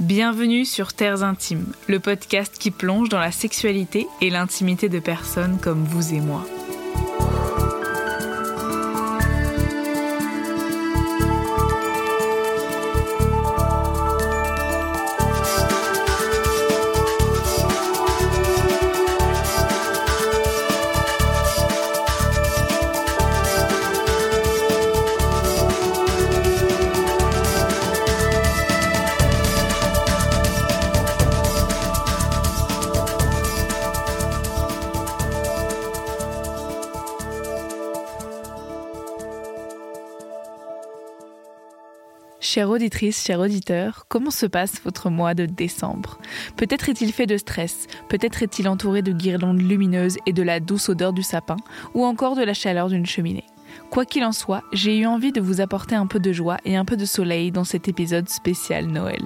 Bienvenue sur Terres Intimes, le podcast qui plonge dans la sexualité et l'intimité de personnes comme vous et moi. Chère auditrice, cher auditeur, comment se passe votre mois de décembre? Peut-être est-il fait de stress, peut-être est-il entouré de guirlandes lumineuses et de la douce odeur du sapin, ou encore de la chaleur d'une cheminée. Quoi qu'il en soit, j'ai eu envie de vous apporter un peu de joie et un peu de soleil dans cet épisode spécial Noël.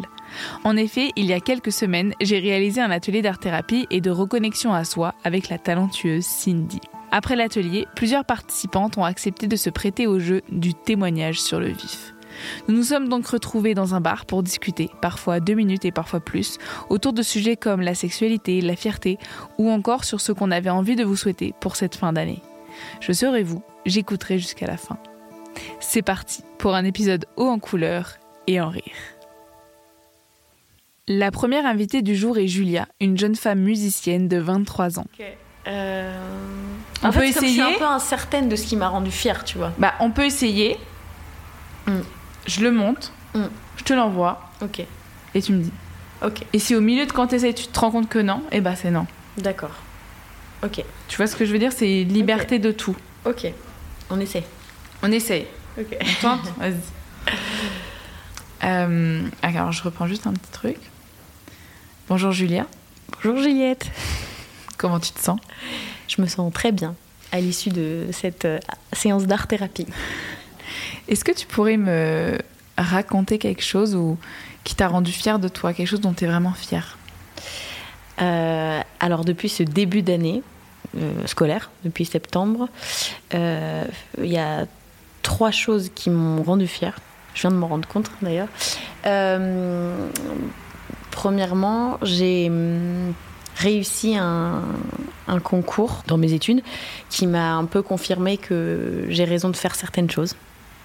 En effet, il y a quelques semaines, j'ai réalisé un atelier d'art-thérapie et de reconnexion à soi avec la talentueuse Cindy. Après l'atelier, plusieurs participantes ont accepté de se prêter au jeu du témoignage sur le vif. Nous nous sommes donc retrouvés dans un bar pour discuter, parfois deux minutes et parfois plus, autour de sujets comme la sexualité, la fierté, ou encore sur ce qu'on avait envie de vous souhaiter pour cette fin d'année. Je serai vous, j'écouterai jusqu'à la fin. C'est parti pour un épisode haut en couleur et en rire. La première invitée du jour est Julia, une jeune femme musicienne de 23 ans. Euh, On en peut c'est comme je suis essayer un peu incertaine de ce qui m'a rendue fière, tu vois. Bah, on peut essayer. Mm. Je le monte, Mm. je te l'envoie Ok, et tu me dis. ok, Et si au milieu de quand tu essaies, tu te rends compte que non, eh bah c'est non. d'accord. Ok, Tu vois ce que je veux dire? C'est liberté de tout. ok, on essaie. On essaye. Ok. On tente? Vas-y. Euh, alors, je reprends juste un petit truc. Bonjour Julia, Bonjour Juliette. comment tu te sens? Je me sens très bien à l'issue de cette euh, séance d'art-thérapie. Est-ce que tu pourrais me raconter quelque chose ou qui t'a rendu fière de toi, quelque chose dont tu es vraiment fière? Euh, alors, depuis ce début d'année euh, scolaire, depuis septembre, euh, il y a trois choses qui m'ont rendue fière. Je viens de m'en rendre compte d'ailleurs. Premièrement, j'ai hum, réussi un concours dans mes études qui m'a un peu confirmé que j'ai raison de faire certaines choses.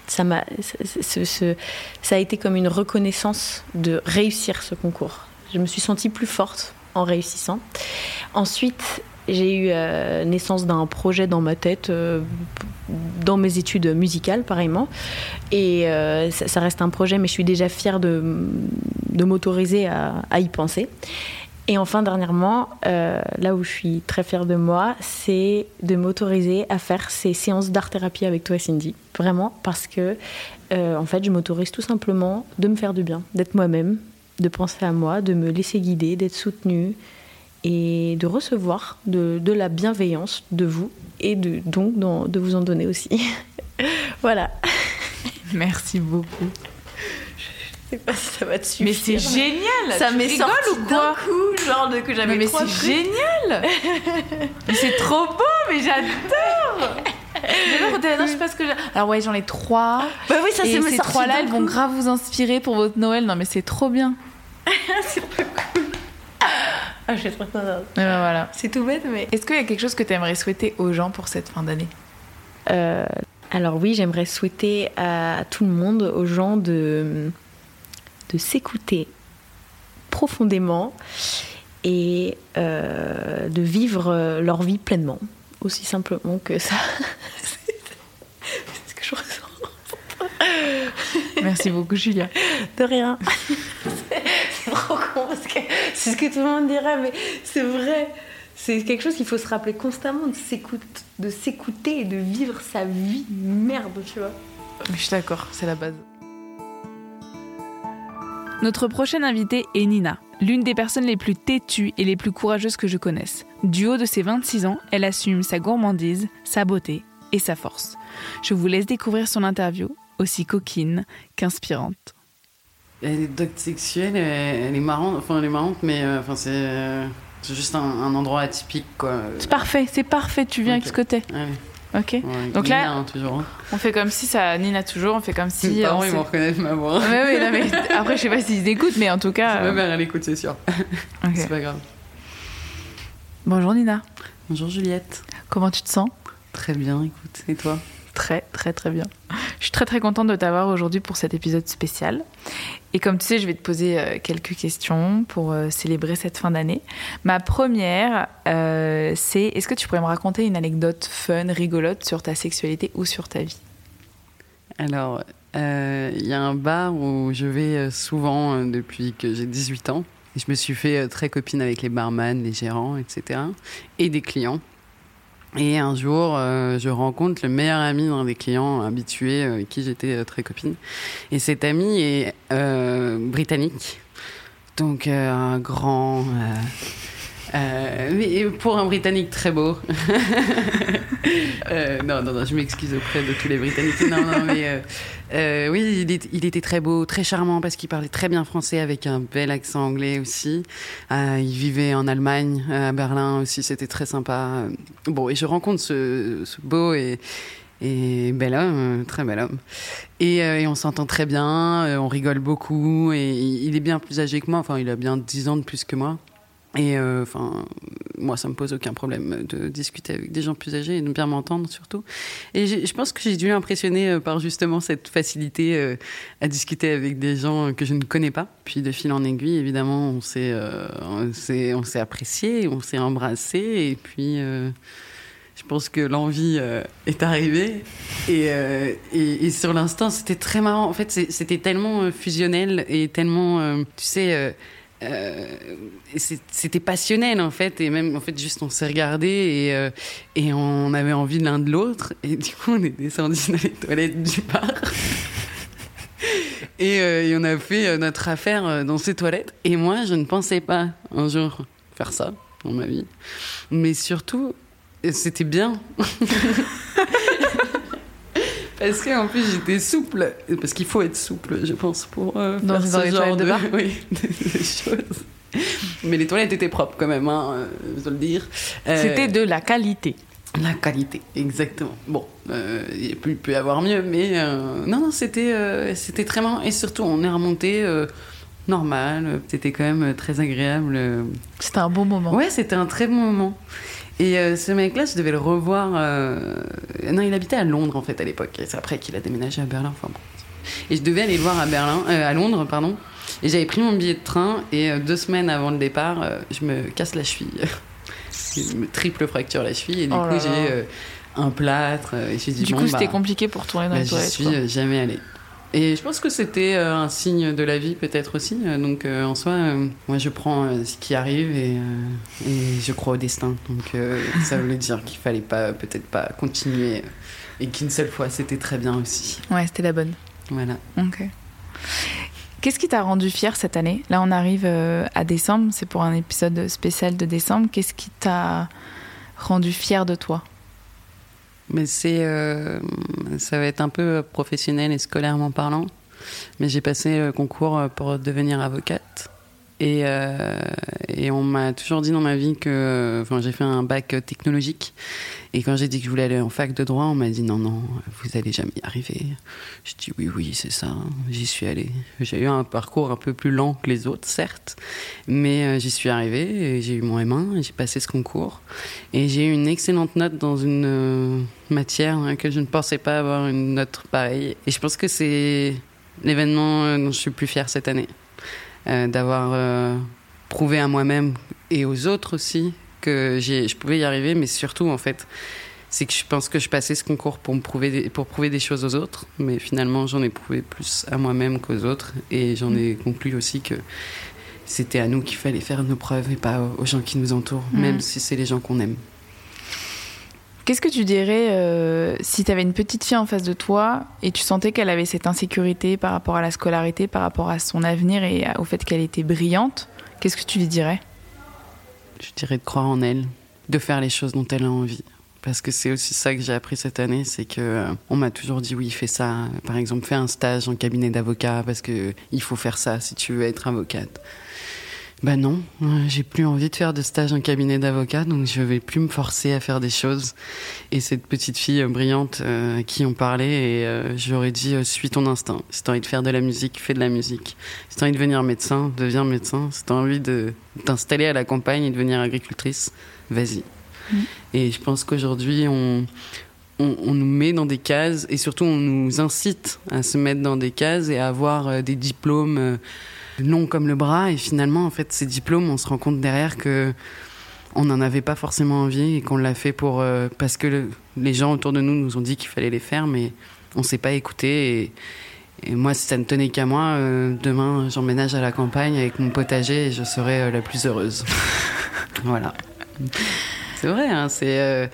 Ça, m'a, ce- ça a été comme une reconnaissance de réussir ce concours. Je me suis sentie plus forte en réussissant. Ensuite, j'ai eu euh, naissance d'un projet dans ma tête, euh, dans mes études musicales, pareillement. Et euh, ça, reste un projet, mais je suis déjà fière de, m'autoriser à y penser. Et enfin, dernièrement, euh, là où je suis très fière de moi, c'est de m'autoriser à faire ces séances d'art-thérapie avec toi, Cindy. Vraiment, parce que, euh, en fait, je m'autorise tout simplement de me faire du bien, d'être moi-même, de penser à moi, de me laisser guider, d'être soutenue et de recevoir de, la bienveillance de vous et de, donc de vous en donner aussi. voilà. Merci beaucoup. Je sais pas si ça va te suffire. Mais c'est génial Ça m'est sorti ou d'un quoi coup, genre de que j'avais mais, c'est génial Mais c'est trop beau, mais j'adore J'adore quand t'es là, non, je sais pas ce que j'ai... Alors ouais, j'en ai trois. Bah oui, ça et c'est me ces trois-là, elles vont grave vous inspirer pour votre Noël. Non mais c'est trop bien. Ah, je suis trop contente. Ben voilà. C'est tout bête, mais. Est-ce qu'il y a quelque chose que tu aimerais souhaiter aux gens pour cette fin d'année? Euh, alors oui, j'aimerais souhaiter à tout le monde, aux gens, de, de s'écouter profondément et euh, de vivre euh, leur vie pleinement, aussi simplement que ça. C'est ce que je ressens. Merci beaucoup Julia. De rien. c'est trop con parce que c'est ce que tout le monde dirait, mais c'est vrai. C'est quelque chose qu'il faut se rappeler constamment, de s'écoute- de s'écouter et de vivre sa vie. Merde, tu vois. Je suis d'accord, c'est la base. Notre prochaine invitée est Nina, l'une des personnes les plus têtues et les plus courageuses que je connaisse. Du haut de ses 26 ans, elle assume sa gourmandise, sa beauté et sa force. Je vous laisse découvrir son interview, aussi coquine qu'inspirante. Elle est docte sexuelle, elle, elle est marrante, enfin elle est marrante, mais euh, enfin c'est euh, juste un, un endroit atypique quoi. C'est parfait, c'est parfait, tu viens avec ce côté. Ok. Ouais, Donc Nina, là- hein, toujours. hein. On fait comme si ça. Nina toujours, on fait comme si. Mes parents, on ils vont reconnaître ma voix. Ouais, ouais, non, mais après, je sais pas s'ils écoutent, mais en tout cas. Ma euh, mère, elle écoute, c'est sûr. ok. C'est pas grave. Bonjour Nina, Bonjour Juliette. comment tu te sens? Très bien, écoute. Et toi? Très, très, très bien. Je suis très, très contente de t'avoir aujourd'hui pour cet épisode spécial. Et comme tu sais, je vais te poser euh, quelques questions pour euh, célébrer cette fin d'année. Ma première, euh, c'est est-ce que tu pourrais me raconter une anecdote fun, rigolote sur ta sexualité ou sur ta vie? Alors, il y a un bar où je vais souvent depuis que j'ai 18 ans. Je me suis fait très copine avec les barman, les gérants, etc. Et des clients. Et un jour, euh, je rencontre le meilleur ami d'un des clients habitués euh, avec qui j'étais euh, très copine. Et cet ami est britannique. Donc, un grand. Euh, pour un Britannique très beau. Euh, non, non, non, je m'excuse auprès de tous les Britanniques. Non, non, mais euh, euh, oui, il, était très beau, très charmant parce qu'il parlait très bien français avec un bel accent anglais aussi. Il vivait en Allemagne, à Berlin aussi, c'était très sympa. Bon, et je rencontre ce, beau et, bel homme, très bel homme. Et, on s'entend très bien, on rigole beaucoup et il est bien plus âgé que moi, enfin il a bien 10 ans de plus que moi. Et euh, enfin, moi, ça me pose aucun problème de discuter avec des gens plus âgés et de bien m'entendre surtout. Et je pense que j'ai dû l'impressionner euh, par justement cette facilité euh, à discuter avec des gens que je ne connais pas. Puis de fil en aiguille, évidemment, on s'est, euh, on s'est, on apprécié, on s'est embrassé, et puis. je pense que l'envie est arrivée. Et, sur l'instant, c'était très marrant. En fait, c'était tellement fusionnel et tellement, tu sais, euh, c'était passionnel en fait. Et même, en fait, juste on s'est regardé et, euh, et on avait envie l'un de l'autre. Et du coup, on est descendu dans les toilettes du bar. Et, euh, et on a fait notre affaire dans ces toilettes. Et moi, je ne pensais pas un jour faire ça dans ma vie. Mais surtout, c'était bien. Parce qu'en plus, j'étais souple? Parce qu'il faut être souple, je pense, pour euh, Dans- faire ce les genre de de, oui, de choses. Mais les toilettes étaient propres quand même, hein, je dois le dire. Euh, C'était de la qualité. la qualité, exactement. Bon, euh, il peut, peut y avoir mieux, mais euh, non, non, c'était euh, c'était très marrant. Et surtout, on est remonté normal. C'était quand même très agréable. C'était un bon moment. Ouais, c'était un très bon moment. Et euh, ce mec-là, je devais le revoir. euh, Non, il habitait à Londres en fait à l'époque. C'est après qu'il a déménagé à Berlin. Enfin bon. Et je devais aller le voir à Berlin, euh, à Londres, pardon. Et j'avais pris mon billet de train. Et deux semaines avant le départ, je me casse la cheville. je me triple fracture la cheville. Et du Oh coup, j'ai un plâtre. Et je dit Du bon, coup, c'était bah, compliqué pour tourner dans bah, les toilettes. suis quoi. euh, jamais allée. Et je pense que c'était euh, un signe de la vie, peut-être aussi. Donc, euh, en soi, euh, moi, je prends euh, ce qui arrive et, et je crois au destin. Donc, ça voulait dire qu'il fallait pas, peut-être pas continuer. Et qu'une seule fois, c'était très bien aussi. Ouais, c'était la bonne. Voilà. Ok. Qu'est-ce qui t'a rendu fier cette année? Là, on arrive à décembre, c'est pour un épisode spécial de décembre. Qu'est-ce qui t'a rendu fier de toi? Mais c'est, euh, ça va être un peu professionnel et scolairement parlant. Mais j'ai passé le concours pour devenir avocate. Et, euh, et on m'a toujours dit dans ma vie que. Enfin, j'ai fait un bac technologique. Et quand j'ai dit que je voulais aller en fac de droit, on m'a dit non, non, vous allez jamais y arriver. Je dis oui, oui, c'est ça. J'y suis allée. J'ai eu un parcours un peu plus lent que les autres, certes. Mais euh, j'y suis arrivée. et J'ai eu mon M1 et j'ai passé ce concours. Et j'ai eu une excellente note dans une euh, matière dans laquelle je ne pensais pas avoir une note pareille. Et je pense que c'est l'événement dont je suis plus fière cette année. Euh, D'avoir euh, prouvé à moi-même et aux autres aussi que je pouvais y arriver, mais surtout, en fait, c'est que je pense que je passais ce concours pour, me prouver des, pour prouver des choses aux autres, mais finalement, j'en ai prouvé plus à moi-même qu'aux autres. Et j'en ai conclu aussi que c'était à nous qu'il fallait faire nos preuves et pas aux gens qui nous entourent, Mhm. même si c'est les gens qu'on aime. Qu'est-ce que tu dirais euh, si tu avais une petite fille en face de toi et tu sentais qu'elle avait cette insécurité par rapport à la scolarité, par rapport à son avenir et au fait qu'elle était brillante Qu'est-ce que tu lui dirais? Je dirais de croire en elle, de faire les choses dont elle a envie. Parce que c'est aussi ça que j'ai appris cette année, c'est que euh, on m'a toujours dit oui, fais ça. Par exemple, fais un stage en cabinet d'avocat parce que il faut faire ça si tu veux être avocate. Bah non, j'ai plus envie de faire de stage en cabinet d'avocat, donc je vais plus me forcer à faire des choses. Et cette petite fille euh, brillante euh, à qui on parlait, et euh, j'aurais dit suis ton instinct. Si t'as envie de faire de la musique, fais de la musique. Si t'as envie de devenir médecin, deviens médecin. Si t'as envie de t'installer à la campagne et de devenir agricultrice, vas-y. Mm. Et je pense qu'aujourd'hui, on, on, on, nous met dans des cases, et surtout on nous incite à se mettre dans des cases et à avoir des diplômes long comme le bras. Et finalement, en fait, ces diplômes, on se rend compte derrière que on n'en avait pas forcément envie et qu'on l'a fait pour euh, parce que les gens autour de nous nous ont dit qu'il fallait les faire, mais on s'est pas écouté. Et, moi, si ça ne tenait qu'à moi, euh, demain, j'emménage à la campagne avec mon potager et je serai euh, la plus heureuse. voilà. C'est vrai. Hein, c'est.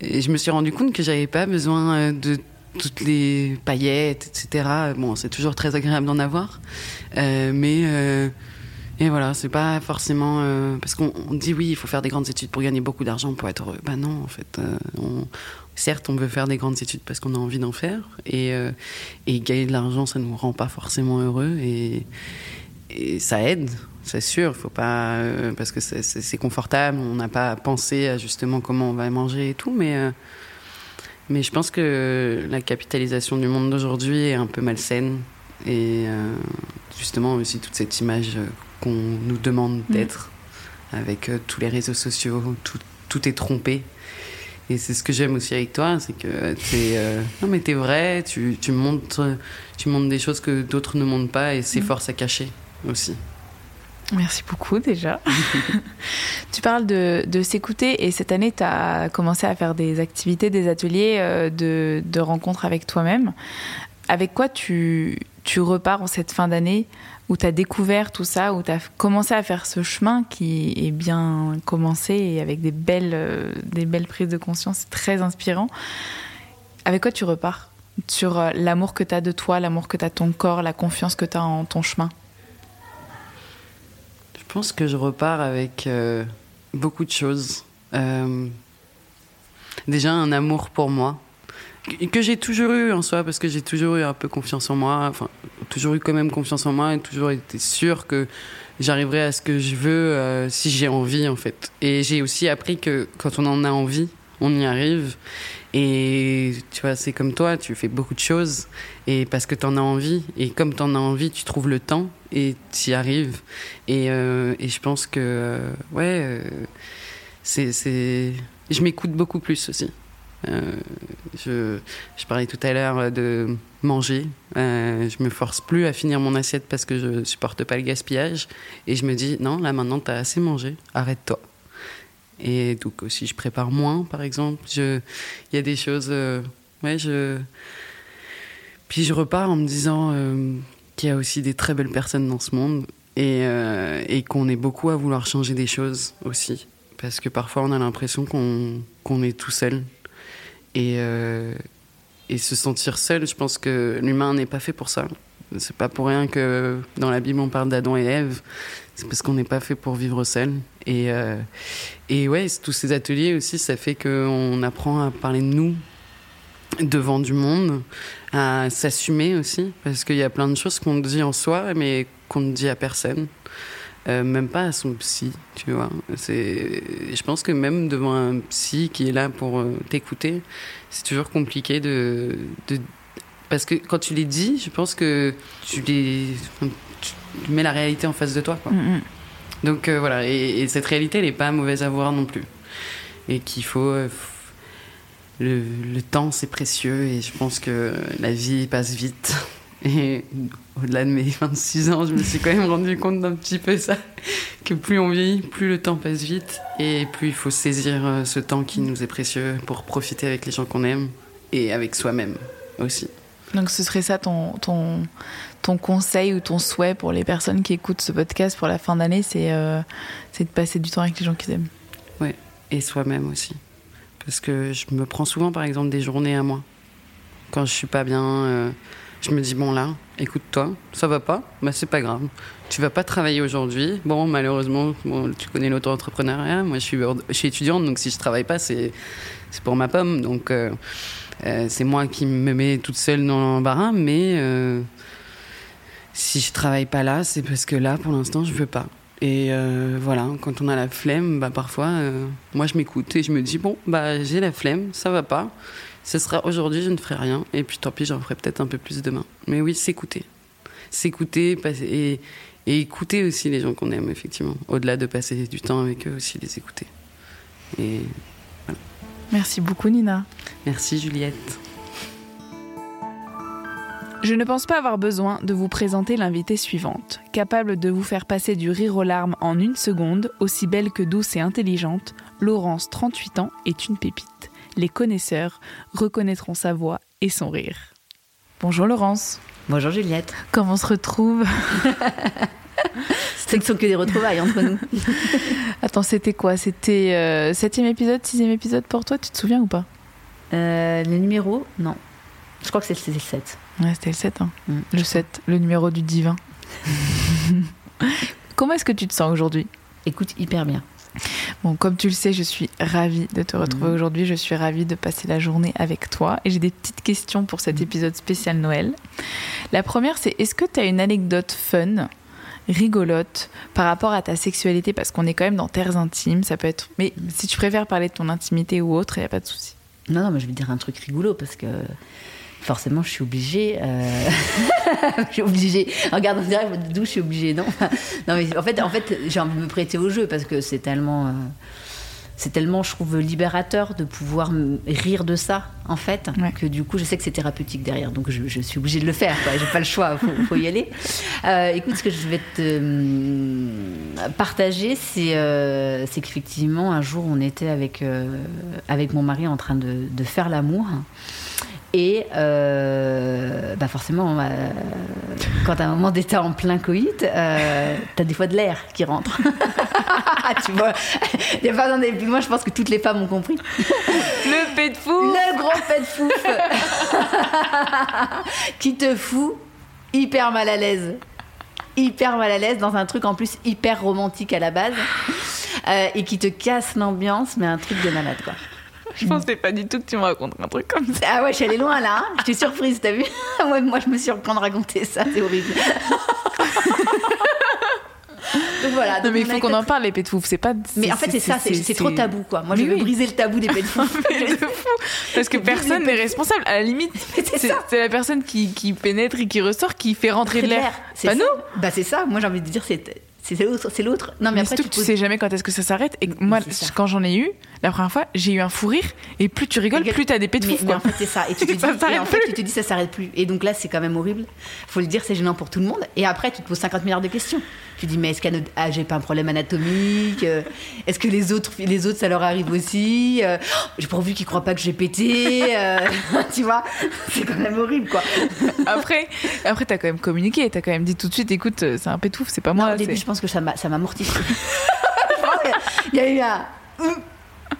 je me suis rendu compte que j'avais pas besoin de toutes les paillettes, etc. Bon, c'est toujours très agréable d'en avoir, euh, mais euh, et voilà, c'est pas forcément euh, parce qu'on dit oui, il faut faire des grandes études pour gagner beaucoup d'argent pour être heureux. Ben non, en fait, certes, on veut faire des grandes études parce qu'on a envie d'en faire, et, et gagner de l'argent, ça nous rend pas forcément heureux, et, et ça aide. C'est sûr, faut pas parce que c'est confortable. On n'a pas pensé à justement comment on va manger et tout, mais mais je pense que la capitalisation du monde d'aujourd'hui est un peu malsaine. Et euh, justement aussi toute cette image euh, qu'on nous demande mm. d'être, avec euh, tous les réseaux sociaux, tout, tout est trompé. Et c'est ce que j'aime aussi avec toi, c'est que t'es non mais t'es vrai, tu, tu montres tu montres des choses que d'autres ne montrent pas et c'est mm. force à cacher aussi. Merci beaucoup déjà. tu parles de, de s'écouter et cette année, tu as commencé à faire des activités, des ateliers euh, de, de rencontres avec toi-même. Avec quoi tu, tu repars en cette fin d'année où tu as découvert tout ça, où tu as commencé à faire ce chemin qui est bien commencé et avec des belles, euh, des belles prises de conscience, très inspirant. Avec quoi tu repars? Sur euh, l'amour que tu as de toi, l'amour que tu as de ton corps, la confiance que tu as en ton chemin? Pense que je repars avec euh, beaucoup de choses. Euh, déjà un amour pour moi, que j'ai toujours eu en soi, parce que j'ai toujours eu un peu confiance en moi, enfin, toujours eu quand même confiance en moi et toujours été sûr que j'arriverai à ce que je veux euh, si j'ai envie, en fait. Et j'ai aussi appris que quand on en a envie, on y arrive. Et tu vois, c'est comme toi, tu fais beaucoup de choses et parce que tu en as envie. Et comme tu en as envie, tu trouves le temps et tu y arrives. Et, euh, et, je pense que, euh, ouais, euh, c'est, je m'écoute beaucoup plus aussi. je, je, parlais tout à l'heure de manger. je me force plus à finir mon assiette parce que je supporte pas le gaspillage. Et je me dis, non, là maintenant, tu as assez mangé, arrête-toi. Et donc aussi, je prépare moins, par exemple. Il y a des choses. Euh, ouais, je. Puis je repars en me disant euh, qu'il y a aussi des très belles personnes dans ce monde et, euh, et qu'on est beaucoup à vouloir changer des choses aussi. Parce que parfois, on a l'impression qu'on qu'on est tout seul. Et, et se sentir seul, je pense que l'humain n'est pas fait pour ça. C'est pas pour rien que dans la Bible on parle d'Adam et Ève. C'est parce qu'on n'est pas fait pour vivre seul. Et, euh, et ouais, tous ces ateliers aussi, ça fait qu'on apprend à parler de nous devant du monde, à s'assumer aussi, parce qu'il y a plein de choses qu'on dit en soi, mais qu'on ne dit à personne. Euh, même pas à son psy, tu vois. Je pense que même devant un psy qui est là pour euh, t'écouter, c'est toujours compliqué de, de, parce que quand tu les dis, je pense que tu les, tu mets la réalité en face de toi. Quoi. Mm, mm. Donc euh, voilà, et, cette réalité, elle n'est pas mauvaise à voir non plus. Et qu'il faut. Euh, le, le, temps, c'est précieux, et je pense que la vie passe vite. Et au-delà de mes 26 ans, je me suis quand même rendu compte d'un petit peu ça, que plus on vit, plus le temps passe vite, et plus il faut saisir euh, ce temps qui nous est précieux pour profiter avec les gens qu'on aime, et avec soi-même aussi. Donc ce serait ça ton, ton, ton conseil ou ton souhait pour les personnes qui écoutent ce podcast pour la fin d'année, c'est euh, de passer du temps avec les gens qu'ils aiment. Oui, et soi-même aussi. Parce que je me prends souvent par exemple des journées à moi. Quand je suis pas bien, euh, je me dis bon là, écoute-toi, ça va pas, bah c'est pas grave. Tu vas pas travailler aujourd'hui. Bon, malheureusement, tu connais l'auto-entrepreneuriat. Moi, je suis, étudiante, donc si je travaille pas, c'est pour ma pomme. Donc, euh, c'est moi qui me mets toute seule dans l'embarras, mais si je travaille pas là, c'est parce que là, pour l'instant, je veux pas. Et euh, voilà, quand on a la flemme, bah parfois, euh, moi je m'écoute et je me dis bon, bah j'ai la flemme, ça va pas. Ce sera aujourd'hui, je ne ferai rien. Et puis tant pis, j'en ferai peut-être un peu plus demain. Mais oui, s'écouter. S'écouter et, et écouter aussi les gens qu'on aime, effectivement. Au-delà de passer du temps avec eux, aussi les écouter. Et voilà. Merci beaucoup, Nina. Merci, Juliette. Je ne pense pas avoir besoin de vous présenter l'invitée suivante. Capable de vous faire passer du rire aux larmes en une seconde, aussi belle que douce et intelligente, Laurence, 38 ans, est une pépite. Les connaisseurs reconnaîtront sa voix et son rire. Bonjour Laurence. Bonjour Juliette. Comment on se retrouve? C'est que ce sont que des retrouvailles entre nous. Attends, c'était quoi? C'était euh, septième épisode, sixième épisode pour toi Tu te souviens ou pas? Euh, Le numéro Non. Je crois que c'était le 7. Ouais, c'était le 7. Hein. Mm. Le 7, le numéro du divin. Comment est-ce que tu te sens aujourd'hui? Écoute, hyper bien. Bon, comme tu le sais, je suis ravie de te retrouver mm. aujourd'hui. Je suis ravie de passer la journée avec toi. Et j'ai des petites questions pour cet mm. épisode spécial Noël. La première, c'est est-ce que tu as une anecdote fun rigolote par rapport à ta sexualité? Parce qu'on est quand même dans terres intimes, ça peut être mais si tu préfères parler de ton intimité ou autre, il y a pas de souci. Non non, mais je vais dire un truc rigolo parce que forcément, je suis obligée. Euh... je suis obligée. Regarde, on dirait d'où je suis obligée, non? Non, mais en fait, en fait j'ai envie de me prêter au jeu parce que c'est tellement. Euh, c'est tellement, je trouve, libérateur de pouvoir rire de ça, en fait, que du coup, je sais que c'est thérapeutique derrière. Donc, je, suis obligée de le faire. J'ai pas le choix, il faut, y aller. Euh, écoute, ce que je vais te hum, partager, c'est euh, qu'effectivement, un jour, on était avec, avec mon mari en train de, de faire l'amour. Et euh, bah forcément, euh, quand à un moment d'état en plein coït, euh, t'as des fois de l'air qui rentre. tu vois, y a pas plus moi, je pense que toutes les femmes ont compris. Le pet de fou Le gros pet de fou Qui te fout hyper mal à l'aise. Hyper mal à l'aise dans un truc en plus hyper romantique à la base. Et qui te casse l'ambiance, mais un truc de malade, quoi. Je pensais pas du tout que tu me racontes un truc comme ça. Ah ouais, je suis allée loin là. Hein. J'étais surprise, t'as vu ouais, Moi, je me suis reprendre de raconter ça, c'est horrible. Donc voilà. non, mais il faut qu'on en parle, les pets C'est pas. Mais en fait, c'est ça, c'est trop tabou, quoi. Moi, je veux briser le tabou des pets Parce que personne n'est responsable. À la limite, c'est la personne qui, qui, pénètre et qui ressort qui fait rentrer de l'air. Pas nous. Bah, c'est ça. Moi, j'ai envie de dire, c'est c'est l'autre, c'est l'autre. Non, mais, après, tu, sais jamais quand est-ce que ça s'arrête. Et moi, quand j'en ai eu, la première fois, j'ai eu un fou rire. Et plus tu rigoles, plus t'as des pets de mais, en fait, c'est ça. Et tu te dis, en fait, tu te dis, ça s'arrête plus. Et donc là, c'est quand même horrible. Faut le dire, c'est gênant pour tout le monde. Et après, tu te poses 50 milliards de questions. Tu dis, mais est-ce que ah, j'ai pas un problème anatomique euh, Est-ce que les autres, les autres, ça leur arrive aussi euh, oh, J'ai pourvu qu'ils croient pas que j'ai pété. Euh, tu vois C'est quand même horrible, quoi. après, après, t'as quand même communiqué. T'as quand même dit tout de suite, écoute, c'est un pétouf, c'est pas moi. au début, je pense que ça m'a mortifié. Il y a eu un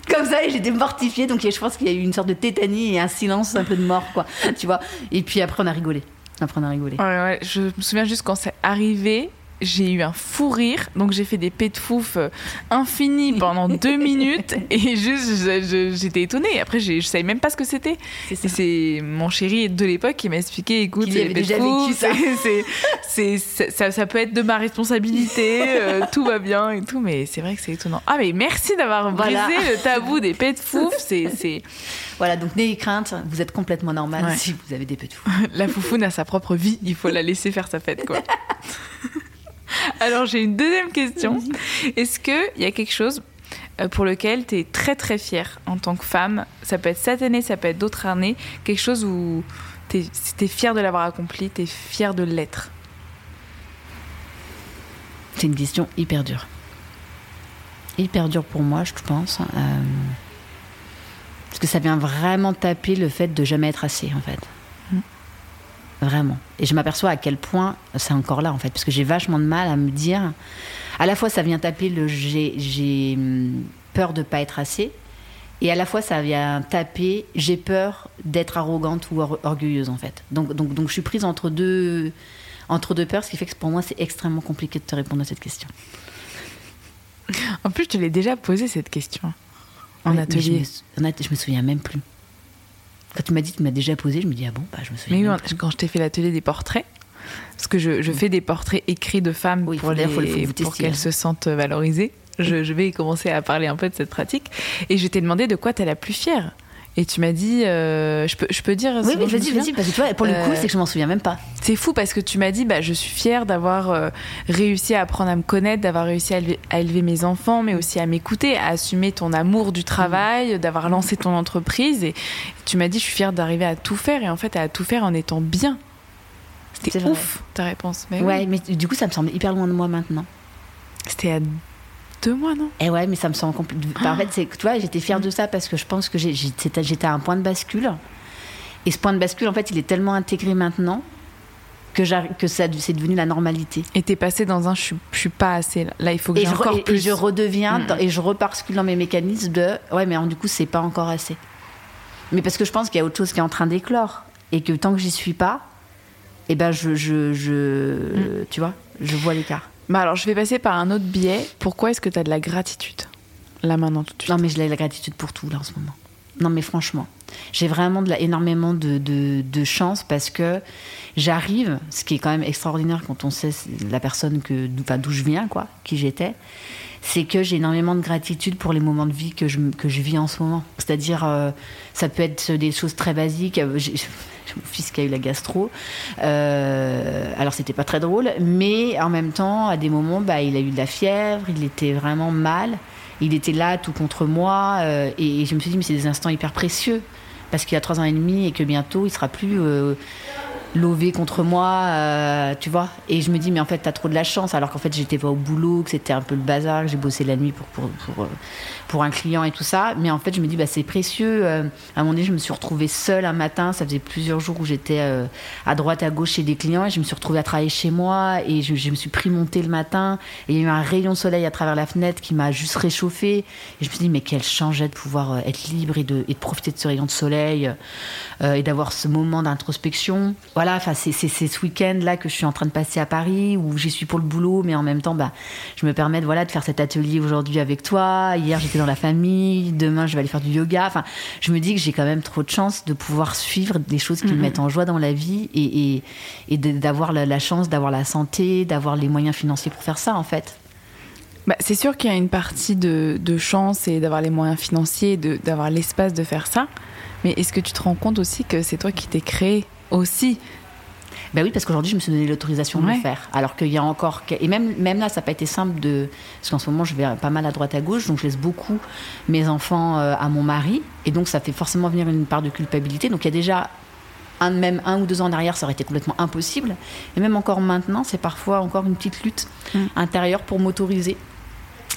comme ça et j'étais mortifiée. Donc je pense qu'il y a eu une sorte de tétanie et un silence un peu de mort quoi. Tu vois. Et puis après on a rigolé. Après on a rigolé. Ouais, ouais. je me souviens juste quand c'est arrivé j'ai eu un fou rire, donc j'ai fait des pets de fouf euh, infinis pendant deux minutes et juste j'étais étonnée. Après, je savais même pas ce que c'était. C'est mon chéri de l'époque qui m'a expliqué écoute, c'est des ça. ça, peut être de ma responsabilité, euh, tout va bien et tout, mais c'est vrai que c'est étonnant. Ah, mais merci d'avoir brisé le tabou des pets de fouf. C'est. Voilà, donc n'ayez crainte, vous êtes complètement normal si vous avez des pets de fouf. La foufoune a sa propre vie, il faut la laisser faire sa fête, quoi. Alors j'ai une deuxième question. Est-ce qu'il y a quelque chose euh, pour lequel tu es très très fière en tant que femme? Ça peut être cette année, ça peut être d'autres années. Quelque chose où tu es, fière de l'avoir accompli, tu es fière de l'être? C'est une question hyper dure. Hyper dure pour moi, je pense. Euh, parce que ça vient vraiment taper le fait de jamais être assez, en fait. Vraiment. Et je m'aperçois à quel point c'est encore là, en fait, parce que j'ai vachement de mal à me dire. À la fois, ça vient taper le j'ai hum, peur de pas être assez, et à la fois, ça vient taper j'ai peur d'être arrogante ou orgueilleuse, en fait. Donc, donc, donc, je suis prise entre deux, entre deux peurs, ce qui fait que pour moi, c'est extrêmement compliqué de te répondre à cette question. En plus, je te l'ai déjà posé cette question en atelier. Je me, je me souviens même plus. Quand tu m'as dit, tu m'as déjà posé, je me dis, ah bon, bah, je me souviens. Mais quand je t'ai fait l'atelier des portraits, parce que je, je fais des portraits écrits de femmes Oui, pour, faut les- faut pour qu'elles hein. se sentent valorisées. Je, je vais commencer à parler un peu de cette pratique. Et je t'ai demandé de quoi t'es la plus fière. Et tu m'as dit, euh, je, peux, je peux dire. Oui, me vas-y, vas-y, parce que tu vois, pour le coup, Euh, c'est que je m'en souviens même pas. C'est fou parce que tu m'as dit, bah, je suis fière d'avoir euh, réussi à apprendre à me connaître, d'avoir réussi à élever, à élever mes enfants, mais aussi à m'écouter, à assumer ton amour du travail, d'avoir lancé ton entreprise. Et tu m'as dit, je suis fière d'arriver à tout faire et en fait à tout faire en étant bien. C'était ouf ta réponse. Mais Ouais, oui. mais du coup, ça me semble hyper loin de moi maintenant. C'était à deux mois, non? Et ouais, mais ça me semble compliqué. en fait, c'est tu vois, j'étais fière de ça parce que je pense que j'ai- j'étais à un point de bascule. Et ce point de bascule, en fait, il est tellement intégré maintenant que, que ça, c'est devenu la normalité. Et t'es passé dans un, je suis, je suis pas assez là. Il faut que Et j'ai je, encore et- et plus. je redeviens Mm. dans- et je rebascule dans mes mécanismes de ouais, mais du coup, c'est pas encore assez. Mais parce que je pense qu'il y a autre chose qui est en train d'éclore et que tant que j'y suis pas, et ben je, je, je tu vois, je vois l'écart. Bah alors, je vais passer par un autre biais. Pourquoi est-ce que tu as de la gratitude? Là maintenant, tout de suite. Non, mais j'ai la gratitude pour tout, là, en ce moment. Non, mais franchement, j'ai vraiment de énormément de, de, de chance parce que j'arrive, ce qui est quand même extraordinaire quand on sait la personne que, d'où je viens, quoi, qui j'étais, c'est que j'ai énormément de gratitude pour les moments de vie que je, que je vis en ce moment. C'est-à-dire, euh, ça peut être des choses très basiques. Euh, mon fils qui a eu la gastro. Euh, alors, c'était pas très drôle, mais en même temps, à des moments, bah, il a eu de la fièvre, il était vraiment mal. Il était là, tout contre moi. euh, et, je me suis dit, mais c'est des instants hyper précieux. Parce qu'il a trois ans et demi et que bientôt, il sera plus euh, lové contre moi, euh, tu vois. Et je me dis, mais en fait, t'as trop de la chance. Alors qu'en fait, j'étais pas au boulot, que c'était un peu le bazar, que j'ai bossé la nuit pour, pour, pour, euh, pour un client et tout ça. Mais en fait, je me dis, bah, c'est précieux. Euh, à un moment donné, je me suis retrouvée seule un matin. Ça faisait plusieurs jours où j'étais à droite, à gauche chez des clients. Et je me suis retrouvée à travailler chez moi. Et je, me suis pris mon thé le matin. Et il y a eu un rayon de soleil à travers la fenêtre qui m'a juste réchauffée. Et je me suis dit, mais quelle chance de pouvoir être libre et de, et de profiter de ce rayon de soleil et d'avoir ce moment d'introspection. Voilà, enfin, c'est ce week-end-là que je suis en train de passer à Paris, où j'y suis pour le boulot, mais en même temps, bah, je me permets de, voilà, de faire cet atelier aujourd'hui avec toi. Hier, j'étais dans la famille, demain, je vais aller faire du yoga. Enfin, je me dis que j'ai quand même trop de chance de pouvoir suivre des choses qui me mettent en joie dans la vie et, et, et de- d'avoir la, la chance d'avoir la santé, d'avoir les moyens financiers pour faire ça, en fait. Bah, c'est sûr qu'il y a une partie de, de chance et d'avoir les moyens financiers, d'avoir l'espace de faire ça. Mais est-ce que tu te rends compte aussi que c'est toi qui t'es créé aussi Ben oui, parce qu'aujourd'hui, je me suis donné l'autorisation de le faire. Alors qu'il y a encore. Et même, même là, ça n'a pas été simple de. Parce qu'en ce moment, je vais pas mal à droite à gauche, donc je laisse beaucoup mes enfants euh, à mon mari. Et donc, ça fait forcément venir une part de culpabilité. Donc, il y a déjà. Un, même un ou deux ans en arrière, ça aurait été complètement impossible. Et même encore maintenant, c'est parfois encore une petite lutte Mm. intérieure pour m'autoriser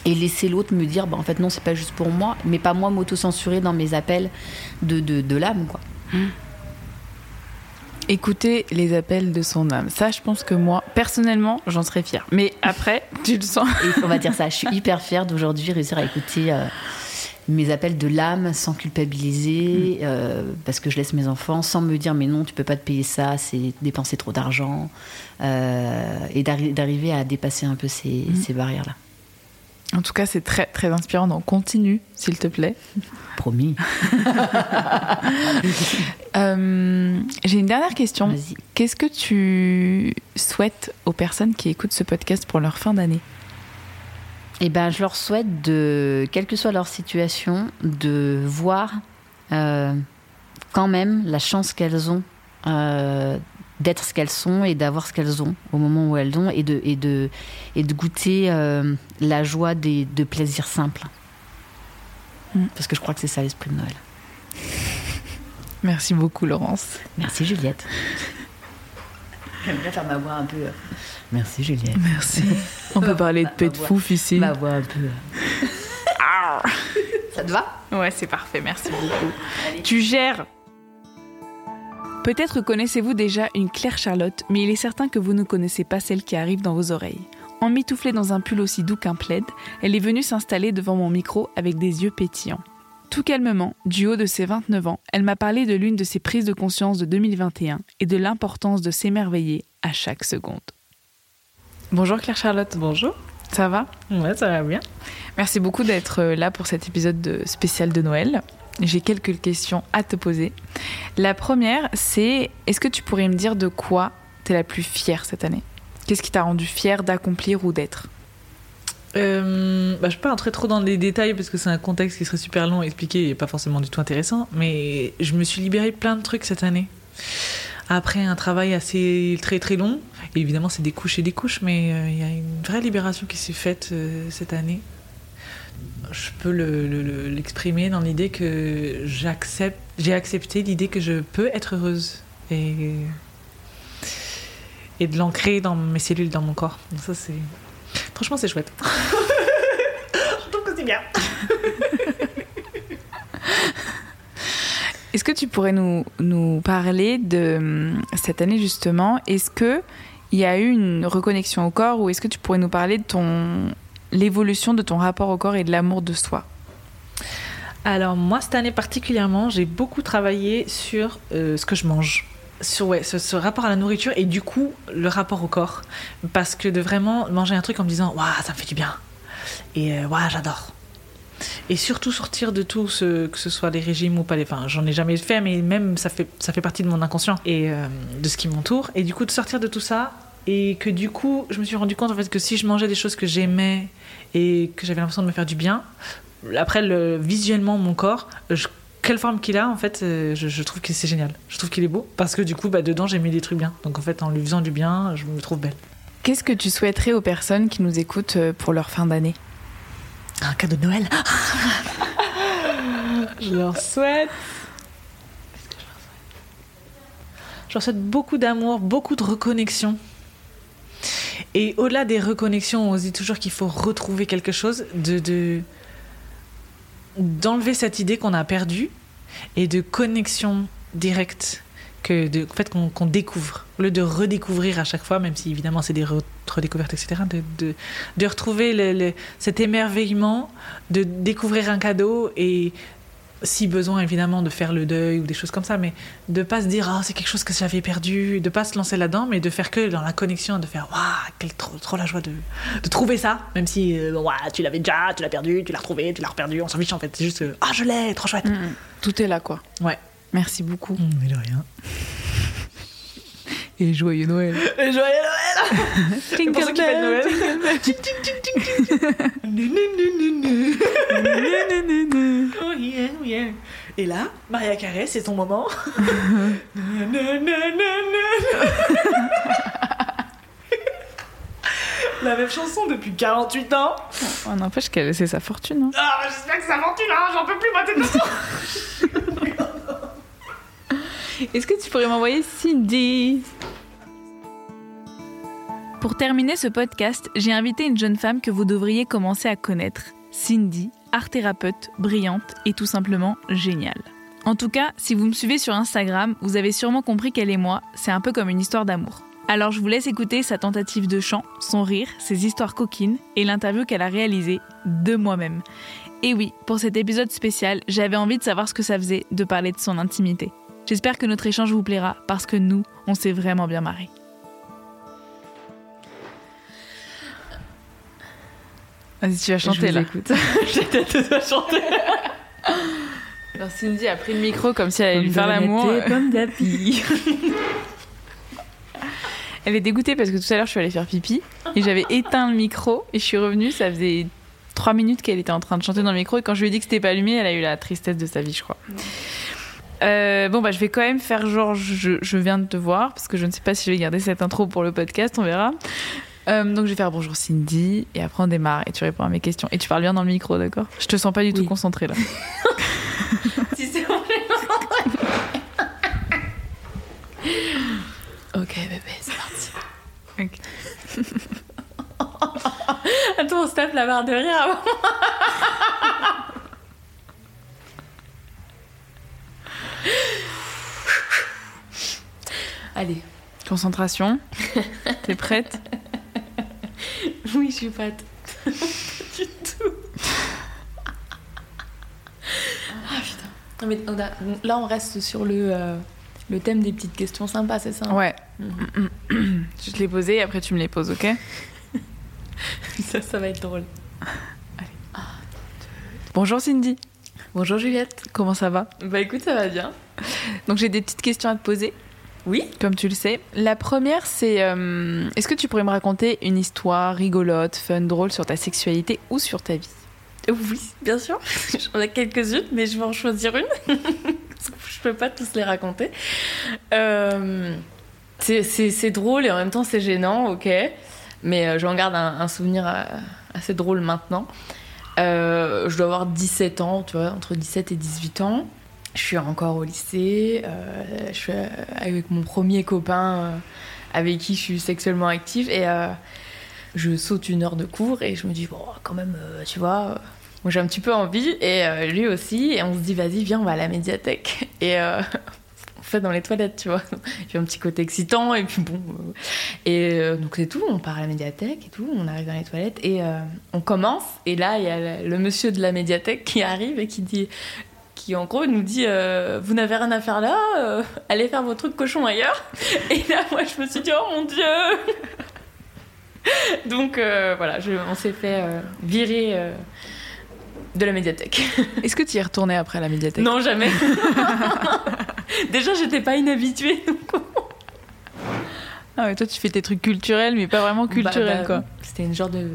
et laisser l'autre me dire bah, en fait non c'est pas juste pour moi mais pas moi m'auto-censurer dans mes appels de, de, de l'âme quoi Écouter les appels de son âme. Ça, je pense que moi, personnellement, j'en serais fière. Mais après, tu le sens. Et on va dire ça, je suis hyper fière d'aujourd'hui réussir à écouter euh, mes appels de l'âme sans culpabiliser, euh, parce que je laisse mes enfants sans me dire mais non, tu peux pas te payer ça, c'est dépenser trop d'argent, euh, et d'arri- d'arriver à dépasser un peu ces, ces barrières-là. En tout cas, c'est très, très inspirant. Donc, continue, s'il te plaît. Promis. Euh, J'ai une dernière question. Qu'est-ce que tu souhaites aux personnes qui écoutent ce podcast pour leur fin d'année? Eh ben, je leur souhaite de, quelle que soit leur situation, de voir euh, quand même la chance qu'elles ont euh, d'être ce qu'elles sont et d'avoir ce qu'elles ont au moment où elles ont et de, et de, et de goûter euh, la joie des, de plaisirs simples. Mm. Parce que je crois que c'est ça l'esprit de Noël. Merci beaucoup, Laurence. Merci Juliette. J'aime bien faire ma voix un peu. euh, Merci Juliette. Merci. On peut parler de ma de fouf ici. Ma voix un peu. euh. ça te va? Ouais, c'est parfait. Merci beaucoup. Tu gères. Peut-être connaissez-vous déjà une Claire Charlotte, mais il est certain que vous ne connaissez pas celle qui arrive dans vos oreilles. Emmitouflée dans un pull aussi doux qu'un plaid, elle est venue s'installer devant mon micro avec des yeux pétillants. Tout calmement, du haut de ses 29 ans, elle m'a parlé de l'une de ses prises de conscience de 2021 et de l'importance de s'émerveiller à chaque seconde. Bonjour Claire Charlotte. Bonjour. Ça va? Ouais, ça va bien. Merci beaucoup d'être euh, là pour cet épisode de- spécial de Noël. J'ai quelques questions à te poser. La première, c'est est-ce que tu pourrais me dire de quoi tu es la plus fière cette année? Qu'est-ce qui t'a rendu fière d'accomplir ou d'être? Euh, bah, je peux pas entrer trop dans les détails parce que c'est un contexte qui serait super long à expliquer et pas forcément du tout intéressant, mais je me suis libérée plein de trucs cette année. Après un travail assez très très long, évidemment c'est des couches et des couches, mais euh, il y a une vraie libération qui s'est faite euh, cette année. Je peux le- le- le- l'exprimer dans l'idée que j'accepte, j'ai accepté l'idée que je peux être heureuse et et de l'ancrer dans mes cellules, dans mon corps. Donc ça c'est franchement c'est chouette. Je trouve que c'est bien. Est-ce que tu pourrais nous, nous parler de hum, cette année justement? Est-ce que il y a eu une reconnexion au corps ou est-ce que tu pourrais nous parler de ton l'évolution de ton rapport au corps et de l'amour de soi Alors moi cette année particulièrement, j'ai beaucoup travaillé sur euh, ce que je mange. Sur ouais, ce, rapport à la nourriture et du coup le rapport au corps. Parce que de vraiment manger un truc en me disant Waouh, ça me fait du bien. Et euh, waouh, j'adore. Et surtout sortir de tout ce, que ce soit les régimes ou pas les. Enfin, j'en ai jamais fait, mais même ça fait, ça fait partie de mon inconscient et euh, de ce qui m'entoure. Et du coup, de sortir de tout ça et que du coup, je me suis rendu compte en fait que si je mangeais des choses que j'aimais et que j'avais l'impression de me faire du bien, après, le, visuellement, mon corps, je- quelle forme qu'il a, en fait, euh, je, je trouve que c'est génial. Je trouve qu'il est beau parce que du coup, bah, dedans, j'ai mis des trucs bien. Donc en fait, en lui faisant du bien, je me trouve belle. Qu'est-ce que tu souhaiterais aux personnes qui nous écoutent euh, pour leur fin d'année? Un cadeau de Noël Je leur souhaite. Je leur souhaite beaucoup d'amour, beaucoup de reconnexion. Et au-delà des reconnexions, on se dit toujours qu'il faut retrouver quelque chose, de de- d'enlever cette idée qu'on a perdue et de connexion directe que en fait, qu'on découvre, au lieu de redécouvrir à chaque fois, même si évidemment c'est des re- redécouvertes, etc., de, de, retrouver cet émerveillement, de découvrir un cadeau et si besoin évidemment de faire le deuil ou des choses comme ça, mais de pas se dire ah c'est quelque chose que j'avais perdu, de pas se lancer là-dedans, mais de faire que dans la connexion, de faire waouh quelle trop, trop la joie de, de trouver ça, même si euh, tu l'avais déjà, tu l'as perdu, tu l'as retrouvé, tu l'as reperdu, on s'en fiche en fait, c'est juste euh, ah je l'ai, trop chouette. Tout est là quoi. Ouais. Merci beaucoup. mais de rien. Et joyeux Noël. Et joyeux Noël pour ceux qui Noël. Oh yeah, oh yeah. Et là, Maria Carré, c'est son moment. La même chanson depuis 48 ans. On n'empêche qu'elle essaie sa fortune. hein. Ah, j'espère que ça m'entule, hein, j'en peux plus, moi, t'es dedans. Est-ce que tu pourrais m'envoyer Cindy? Pour terminer ce podcast, j'ai invité une jeune femme que vous devriez commencer à connaître. Cindy, art thérapeute, brillante et tout simplement géniale. En tout cas, si vous me suivez sur Instagram, vous avez sûrement compris qu'elle et moi, c'est un peu comme une histoire d'amour. Alors je vous laisse écouter sa tentative de chant, son rire, ses histoires coquines et l'interview qu'elle a réalisée de moi-même. Et oui, pour cet épisode spécial, j'avais envie de savoir ce que ça faisait de parler de son intimité. J'espère que notre échange vous plaira parce que nous, on s'est vraiment bien marré. Vas-y, tu vas chanter là. J'étais à chanter. Alors Cindy a pris le micro comme si elle allait lui faire l'amour. Comme d'api. Elle est dégoûtée parce que tout à l'heure je suis allée faire pipi et j'avais éteint le micro et je suis revenue. Ça faisait trois minutes qu'elle était en train de chanter dans le micro et quand je lui ai dit que c'était pas allumé, elle a eu la tristesse de sa vie, je crois. Euh, bon bah je vais quand même faire genre je, je viens de te voir parce que je ne sais pas si je vais garder cette intro pour le podcast, on verra. Euh, donc je vais faire bonjour Cindy et après on démarre et tu réponds à mes questions et tu parles bien dans le micro, d'accord? Je te sens pas du tout concentrée là. si c'est Ok bébé, c'est parti. Attends, on se tape la barre de rire avant. Allez, Concentration. T'es prête? oui, je suis prête. du tout. Ah putain. Non, mais on a- là, on reste sur le, euh, le thème des petites questions sympas, c'est ça hein? Ouais. Mhm. Je te l'ai posé et après tu me les poses, ok? Ça, ça va être drôle. Bonjour Cindy, Bonjour Juliette. comment ça va? Bah écoute, ça va bien. Donc j'ai des petites questions à te poser. Oui. comme tu le sais. La première, c'est euh, est-ce que tu pourrais me raconter une histoire rigolote, fun, drôle sur ta sexualité ou sur ta vie? Oui, bien sûr. J'en ai quelques-unes, mais je vais en choisir une. je peux pas tous les raconter. Euh, c'est- drôle et en même temps c'est gênant, ok. Mais euh, j'en garde un, un souvenir assez drôle maintenant. Euh, je dois avoir 17 ans, tu vois, entre 17 et 18 ans. Je suis encore au lycée. euh, je suis euh, avec mon premier copain euh, avec qui je suis sexuellement active. Et je saute une heure de cours et je me dis, bon, quand même, tu vois, j'ai un petit peu envie. Et lui aussi. Et on se dit, vas-y, viens, on va à la médiathèque. Et on fait dans les toilettes, tu vois. Il y a un petit côté excitant. Et puis bon. et donc c'est tout. On part à la médiathèque et tout. On arrive dans les toilettes et on commence. Et là, il y a le monsieur de la médiathèque qui arrive et qui dit. Qui en gros nous dit euh, Vous n'avez rien à faire là, euh, allez faire vos trucs cochons ailleurs. Et là, moi je me suis dit Oh mon dieu Donc euh, voilà, je- on s'est fait virer de la médiathèque. Est-ce que tu y es retourné après la médiathèque? Non, jamais. Déjà, j'étais pas inhabituée. donc- Ah ouais, toi tu fais tes trucs culturels, mais pas vraiment culturels Bah, bah, quoi. C'était une genre de,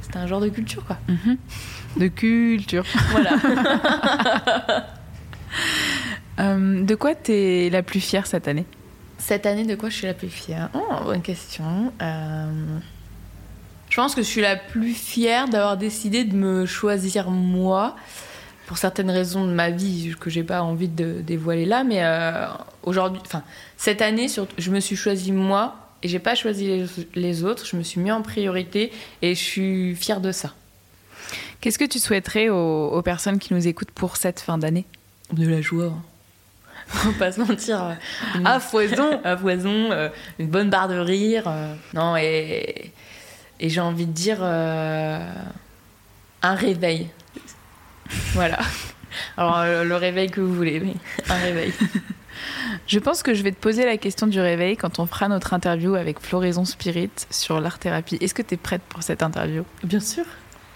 c'était un genre de culture quoi. Mhm. De culture. Voilà. Euh, de quoi t'es la plus fière cette année? Cette année, de quoi je suis la plus fière? Oh, bonne question. Euh, Je pense que je suis la plus fière d'avoir décidé de me choisir moi. Pour certaines raisons de ma vie que j'ai pas envie de dévoiler là, mais euh, aujourd'hui, enfin cette année, surtout, je me suis choisie moi et j'ai pas choisi les, les autres. Je me suis mis en priorité et je suis fière de ça. Qu'est-ce que tu souhaiterais aux, aux personnes qui nous écoutent pour cette fin d'année De la joie. Faut pas se mentir. Une- À foison à foison, euh, une bonne barre de rire. euh, non, et, et j'ai envie de dire euh, un réveil. Voilà. Alors, euh, le réveil que vous voulez, oui. Un réveil. Je pense que je vais te poser la question du réveil quand on fera notre interview avec Floraison Spirit sur l'art-thérapie. Est-ce que tu es prête pour cette interview? Bien sûr.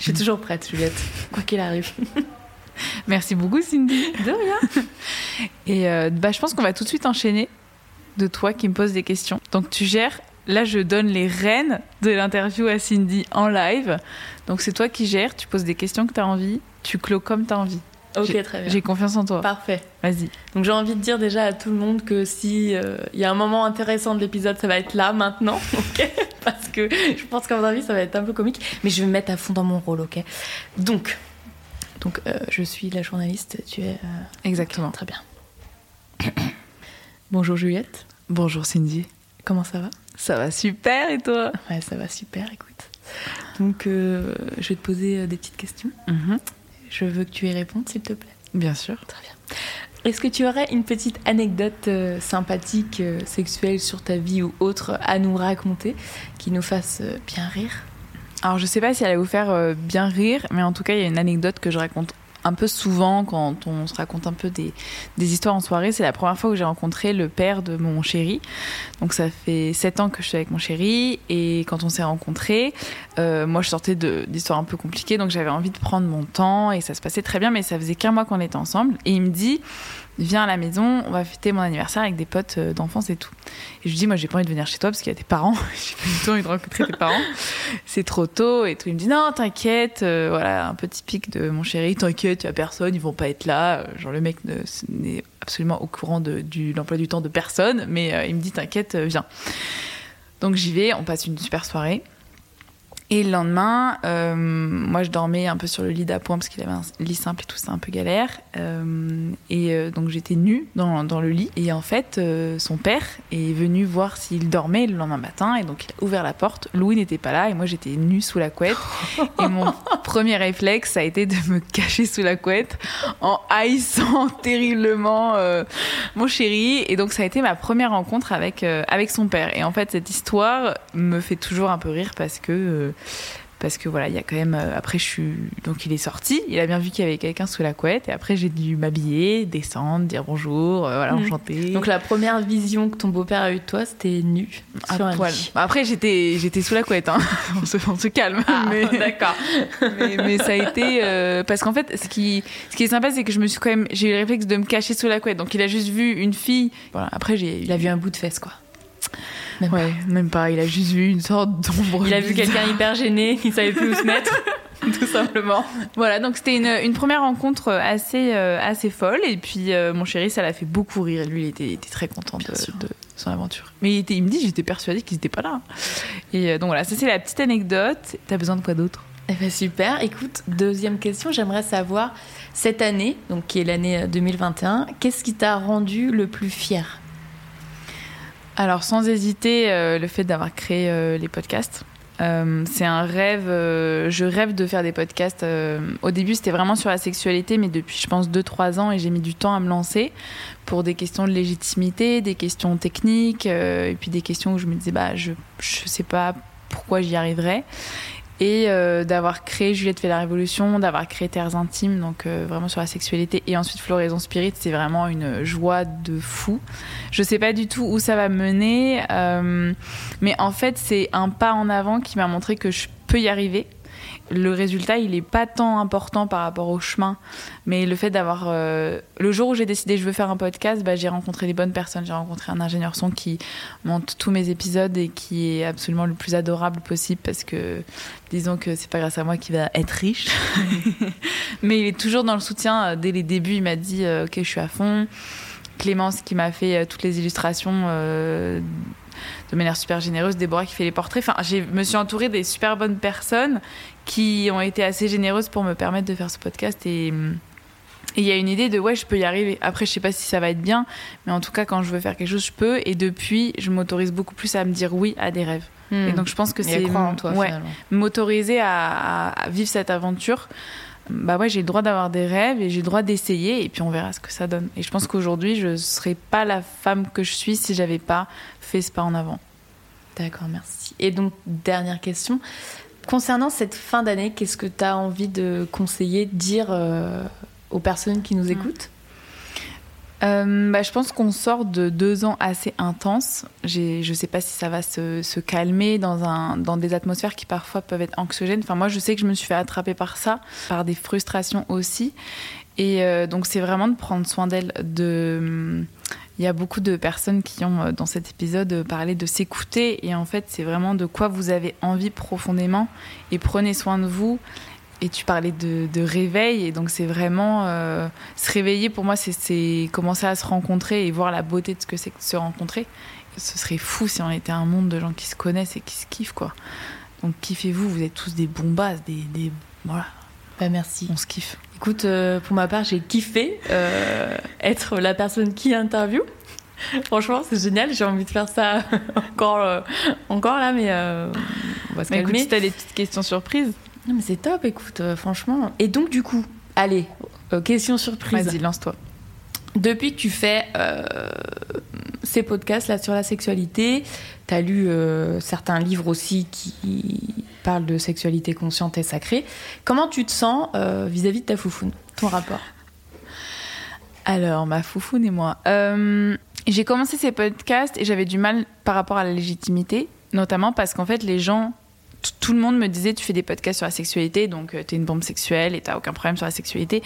Je suis toujours prête, Juliette. Quoi qu'il arrive. Merci beaucoup Cindy. De rien. Et euh, bah, je pense qu'on va tout de suite enchaîner de toi qui me poses des questions. Donc tu gères, là je donne les rênes de l'interview à Cindy en live. Donc c'est toi qui gères, tu poses des questions que tu as envie, tu clôt comme tu as envie. Ok, très bien. J'ai confiance en toi. Parfait. Vas-y. Donc j'ai envie de dire déjà à tout le monde que si euh, il y a un moment intéressant de l'épisode, ça va être là maintenant, ok? Parce que je pense qu'à mon avis, ça va être un peu comique, mais je vais me mettre à fond dans mon rôle, ok? Donc, donc euh, je suis la journaliste, tu es euh, Exactement. très bien. Bonjour Juliette, Bonjour Cindy. comment ça va? Ça va super et toi? Ouais, ça va super, écoute. Donc euh, je vais te poser euh, des petites questions. Mhm. Je veux que tu y répondes, s'il te plaît. Bien sûr. Très bien. Est-ce que tu aurais une petite anecdote euh, sympathique, euh, sexuelle sur ta vie ou autre à nous raconter qui nous fasse euh, bien rire? Alors je sais pas si elle va vous faire bien rire, mais en tout cas il y a une anecdote que je raconte un peu souvent quand on se raconte un peu des, des histoires en soirée. C'est la première fois que j'ai rencontré le père de mon chéri. Donc ça fait sept ans que je suis avec mon chéri et quand on s'est rencontrés, euh, moi je sortais d'histoires un peu compliquées donc j'avais envie de prendre mon temps et ça se passait très bien mais ça faisait qu'un mois qu'on était ensemble et il me dit viens à la maison, on va fêter mon anniversaire avec des potes euh, d'enfance et tout. Et je lui dis moi j'ai pas envie de venir chez toi parce qu'il y a tes parents, j'ai pas du tout envie de rencontrer tes parents c'est trop tôt et tout. Il me dit non, t'inquiète, euh, voilà, un peu typique de mon chéri, t'inquiète, y a personne, ils vont pas être là. Euh, Genre le mec ne- n'est absolument au courant de du, l'emploi du temps de personne, mais il me dit t'inquiète, viens. Donc j'y vais, on passe une super soirée. Et le lendemain, euh, moi je dormais un peu sur le lit d'appoint parce qu'il avait un lit simple et tout, c'était un peu galère. Euh, et euh, donc j'étais nue dans, dans le lit. Et en fait, euh, son père est venu voir s'il dormait le lendemain matin. Et donc il a ouvert la porte. Louis n'était pas là et moi j'étais nue sous la couette. Et mon premier réflexe, ça a été de me cacher sous la couette en haïssant terriblement euh, mon chéri. Et donc ça a été ma première rencontre avec, euh, avec son père. Et en fait, cette histoire me fait toujours un peu rire parce que. Parce que voilà, il y a quand même. euh, après, je suis. Donc, il est sorti, il a bien vu qu'il y avait quelqu'un sous la couette, et après, j'ai dû m'habiller, descendre, dire bonjour, euh, voilà, Mhm. enchanté. Donc la première vision que ton beau-père a eue de toi, c'était nu à sur un poil. lit. Bah, après, j'étais, j'étais sous la couette, hein. on, se, on se calme. mais, Ah, d'accord. mais, mais ça a été. euh, parce qu'en fait, ce qui, ce qui est sympa, c'est que je me suis quand même. J'ai eu le réflexe de me cacher sous la couette. Donc, il a juste vu une fille. Voilà, après, j'ai. Il a vu un bout de fesse, quoi. Même Ouais, même pas. Il a juste vu une sorte d'ombre. Il a vu quelqu'un hyper gêné, il savait plus où se mettre, tout simplement. Voilà, donc c'était une, une première rencontre assez, euh, assez folle. Et puis, euh, mon chéri, ça l'a fait beaucoup rire. Lui, il était, il était très content de, son aventure. Mais il, était, il me dit, j'étais persuadée qu'ils n'étaient pas là. Et euh, donc voilà, ça c'est la petite anecdote. T'as besoin de quoi d'autre? Eh ben super. Écoute, deuxième question, j'aimerais savoir cette année, donc qui est l'année euh, 2021, qu'est-ce qui t'a rendu le plus fier? Alors, sans hésiter, euh, le fait d'avoir créé euh, les podcasts. Euh, c'est un rêve. je rêve de faire des podcasts. au début, c'était vraiment sur la sexualité, mais depuis, je pense, 2-3 ans, et j'ai mis du temps à me lancer pour des questions de légitimité, des questions techniques, et puis des questions où je me disais, bah, je je sais pas pourquoi j'y arriverais. Et d'avoir créé Juliette fait la révolution, d'avoir créé Terres intimes, donc vraiment sur la sexualité, et ensuite Floraison Spirit, c'est vraiment une joie de fou. Je sais pas du tout où ça va mener, euh, mais en fait, c'est un pas en avant qui m'a montré que je peux y arriver. Le résultat, il est pas tant important par rapport au chemin, mais le fait d'avoir. euh, le jour où j'ai décidé je veux faire un podcast, bah, j'ai rencontré les bonnes personnes. J'ai rencontré un ingénieur son qui monte tous mes épisodes et qui est absolument le plus adorable possible parce que disons que c'est pas grâce à moi qu'il va être riche, mais il est toujours dans le soutien. Dès les débuts, il m'a dit euh, ok, je suis à fond. Clémence qui m'a fait euh, toutes les illustrations euh, de manière super généreuse, Déborah qui fait les portraits. Enfin, je me suis entourée des super bonnes personnes qui ont été assez généreuses pour me permettre de faire ce podcast et hum, et il y a une idée de ouais, je peux y arriver. Après, je sais pas si ça va être bien, mais en tout cas, quand je veux faire quelque chose, je peux. Et depuis, je m'autorise beaucoup plus à me dire oui à des rêves. Et donc, je pense que c'est croire en toi, ouais, finalement. m'autoriser à vivre cette aventure. Bah ouais, j'ai le droit d'avoir des rêves et j'ai le droit d'essayer et puis on verra ce que ça donne. Et je pense qu'aujourd'hui, je serais pas la femme que je suis si j'avais pas fait ce pas en avant. D'accord, merci. Et donc, dernière question. Concernant cette fin d'année, qu'est-ce que tu as envie de conseiller, de dire euh, aux personnes qui nous écoutent? Euh, bah, je pense qu'on sort de deux ans assez intenses. Je sais pas si ça va se, calmer dans, des atmosphères qui parfois peuvent être anxiogènes. Enfin, moi, je sais que je me suis fait attraper par ça, par des frustrations aussi. Et euh, donc, c'est vraiment de prendre soin d'elle. De... Il y a beaucoup de personnes qui ont, euh, dans cet épisode, parlé de s'écouter. Et en fait, c'est vraiment de quoi vous avez envie profondément. Et prenez soin de vous. Et tu parlais de, de réveil, et donc c'est vraiment euh, se réveiller. Pour moi, c'est- commencer à se rencontrer et voir la beauté de ce que c'est que de se rencontrer. Ce serait fou si on était un monde de gens qui se connaissent et qui se kiffent, quoi. Donc kiffez-vous, vous êtes tous des bombasses, des, des voilà, Bah, merci. on se kiffe. Écoute, euh, pour ma part, j'ai kiffé euh, être la personne qui interview. Franchement, c'est génial. J'ai envie de faire ça encore, euh, encore là, mais on va se Mais écoute, si t'as des petites questions surprises, Non, mais c'est top, écoute, euh, franchement. Et donc, du coup, allez, euh, question surprise. vas-y, lance-toi. Depuis que tu fais euh, ces podcasts là sur la sexualité, tu as lu certains livres aussi qui parlent de sexualité consciente et sacrée. Comment tu te sens vis-à-vis de ta foufoune Ton rapport? Alors, ma foufoune et moi. J'ai commencé ces podcasts et j'avais du mal par rapport à la légitimité, notamment parce qu'en fait, les gens, tout le monde me disait tu fais des podcasts sur la sexualité, donc euh, t'es une bombe sexuelle et t'as aucun problème sur la sexualité.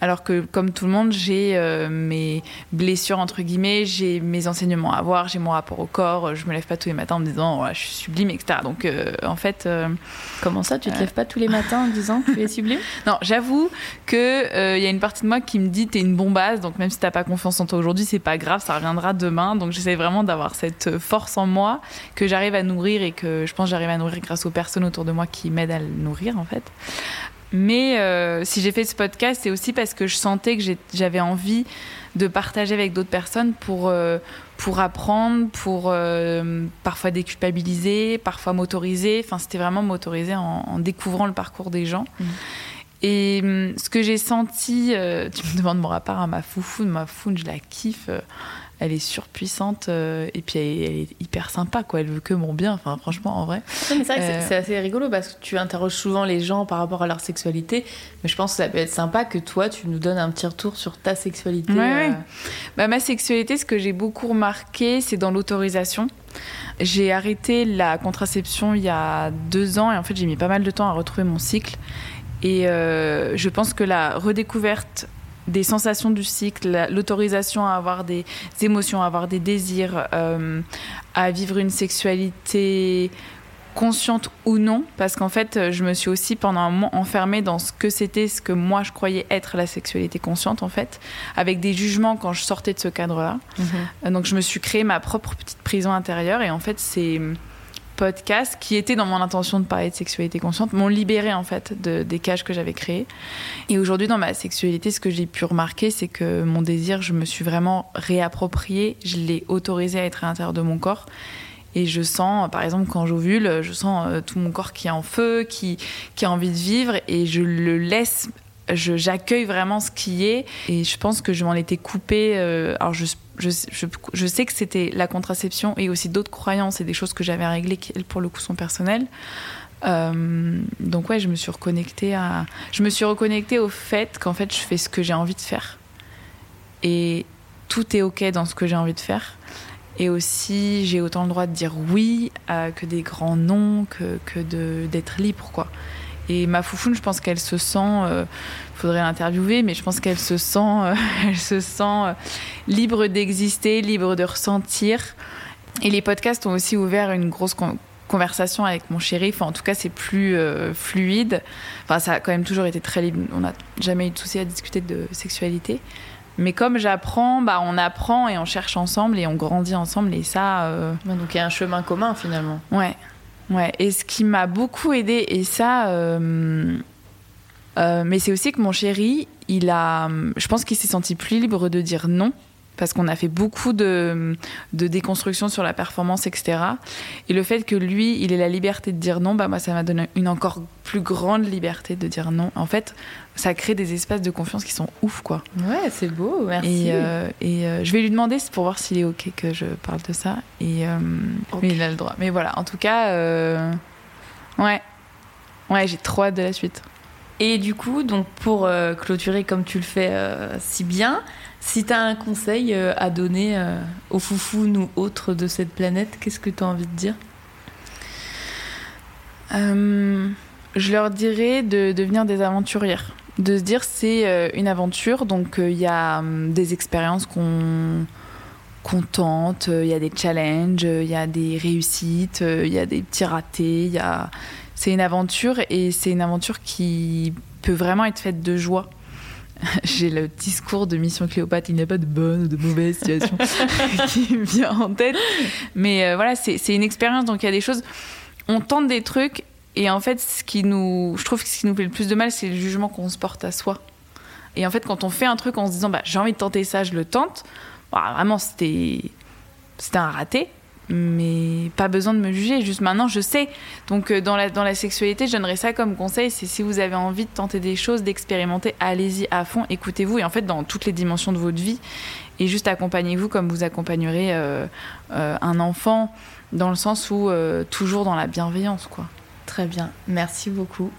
Alors que, comme tout le monde, j'ai euh, mes blessures, entre guillemets, j'ai mes enseignements à avoir, j'ai mon rapport au corps, euh, je me lève pas tous les matins en me disant je suis sublime, etc. Donc, euh, en fait. euh, Comment ça Tu te lèves pas tous les matins en disant tu es sublime? Non, j'avoue que il y a une partie de moi qui me dit t'es une bombasse, donc même si t'as pas confiance en toi aujourd'hui, c'est pas grave, ça reviendra demain. Donc j'essaie vraiment d'avoir cette force en moi que j'arrive à nourrir et que je pense que j'arrive à nourrir grâce aux personnes autour de moi qui m'aident à le nourrir en fait. Mais euh, si j'ai fait ce podcast, c'est aussi parce que je sentais que j'avais envie de partager avec d'autres personnes pour, euh, pour apprendre, pour euh, parfois déculpabiliser, parfois m'autoriser. Enfin, c'était vraiment m'autoriser en, en découvrant le parcours des gens. Mhm. Et hum, ce que j'ai senti, tu me demandes mon rapport à ma foufoune, ma foufoune, je la kiffe. Elle est surpuissante euh, et puis elle, elle est hyper sympa, quoi. Elle veut que mon bien, enfin, franchement, en vrai. Non, mais c'est vrai que c'est- Euh. c'est assez rigolo parce que tu interroges souvent les gens par rapport à leur sexualité. Mais je pense que ça peut être sympa que toi, tu nous donnes un petit retour sur ta sexualité. Ouais, euh, ouais. Bah, ma sexualité, ce que j'ai beaucoup remarqué, c'est dans l'autorisation. J'ai arrêté la contraception il y a deux ans et en fait j'ai mis pas mal de temps à retrouver mon cycle. Et euh, je pense que la redécouverte des sensations du cycle, la- l'autorisation à avoir des émotions, à avoir des désirs, euh, à vivre une sexualité consciente ou non, parce qu'en fait, je me suis aussi pendant un moment enfermée dans ce que c'était, ce que moi je croyais être la sexualité consciente, en fait, avec des jugements quand je sortais de ce cadre-là. mhm. Euh, Donc je me suis créé ma propre petite prison intérieure et en fait ces podcasts qui étaient dans mon intention de parler de sexualité consciente m'ont libéré en fait de- des cages que j'avais créées. Et aujourd'hui dans ma sexualité, ce que j'ai pu remarquer, c'est que mon désir, je me suis vraiment réapproprié, je l'ai autorisé à être à l'intérieur de mon corps. Et je sens, par exemple, quand j'ovule, je sens euh, tout mon corps qui est en feu, qui, qui a envie de vivre, et je le laisse, j'accueille vraiment ce qui est. Et je pense que je m'en étais coupée. euh, alors, je, je, sais que c'était la contraception et aussi d'autres croyances et des choses que j'avais réglées qui, pour le coup, sont personnelles. Euh, donc, ouais, je me suis reconnectée à. Je me suis reconnectée au fait qu'en fait, je fais ce que j'ai envie de faire. Et tout est OK dans ce que j'ai envie de faire. Et aussi, j'ai autant le droit de dire oui que des grands non, que, que d'être libre, quoi. Et ma foufoune, je pense qu'elle se sent, euh, faudrait l'interviewer, mais je pense qu'elle se sent, euh, elle se sent euh, libre d'exister, libre de ressentir. Et les podcasts ont aussi ouvert une grosse con- conversation avec mon chéri. Enfin, en tout cas, c'est plus fluide. Enfin, ça a quand même toujours été très libre. On n'a jamais eu de souci à discuter de sexualité. Mais comme j'apprends, bah, on apprend et on cherche ensemble et on grandit ensemble. Et ça, euh, Donc il y a un chemin commun finalement. Ouais, ouais. Et ce qui m'a beaucoup aidé, et ça, euh, euh, mais c'est aussi que mon chéri, il a, je pense qu'il s'est senti plus libre de dire non. Parce qu'on a fait beaucoup de, de déconstruction sur la performance, etc. Et le fait que lui, il ait la liberté de dire non, bah moi, ça m'a donné une encore plus grande liberté de dire non. En fait, ça crée des espaces de confiance qui sont ouf, quoi. Ouais, c'est beau, merci. Et, euh, et euh, je vais lui demander pour voir s'il est ok que je parle de ça. Et euh, mais il a le droit. Mais voilà, en tout cas, ouais, ouais, j'ai trop hâte de la suite. Et du coup, donc pour clôturer comme tu le fais si bien, si tu as un conseil euh, à donner euh, aux foufounes ou autres de cette planète, qu'est-ce que tu as envie de dire? Euh, je leur dirais de devenir des aventurières. De se dire c'est une aventure, donc il y a hum, des expériences qu'on qu'on tente, il y a des challenges, il y a des réussites, il y a des petits ratés, a... c'est une aventure et c'est une aventure qui peut vraiment être faite de joie. J'ai le discours de Mission Cléopâtre, il n'y a pas de bonne ou de mauvaise situation qui me vient en tête. Mais euh, voilà, c'est une expérience, donc il y a des choses. On tente des trucs, et en fait, ce qui nous, je trouve que ce qui nous fait le plus de mal, c'est le jugement qu'on se porte à soi. Et en fait, quand on fait un truc en se disant, bah, j'ai envie de tenter ça, je le tente, bah, vraiment, c'était un raté. Mais pas besoin de me juger, juste maintenant je sais. Donc euh, dans la, dans la sexualité, je donnerais ça comme conseil, c'est si vous avez envie de tenter des choses, d'expérimenter, allez-y à fond, écoutez-vous, et en fait dans toutes les dimensions de votre vie, et juste accompagnez-vous comme vous accompagnerez euh, euh, un enfant, dans le sens où toujours dans la bienveillance, quoi. Très bien, merci beaucoup.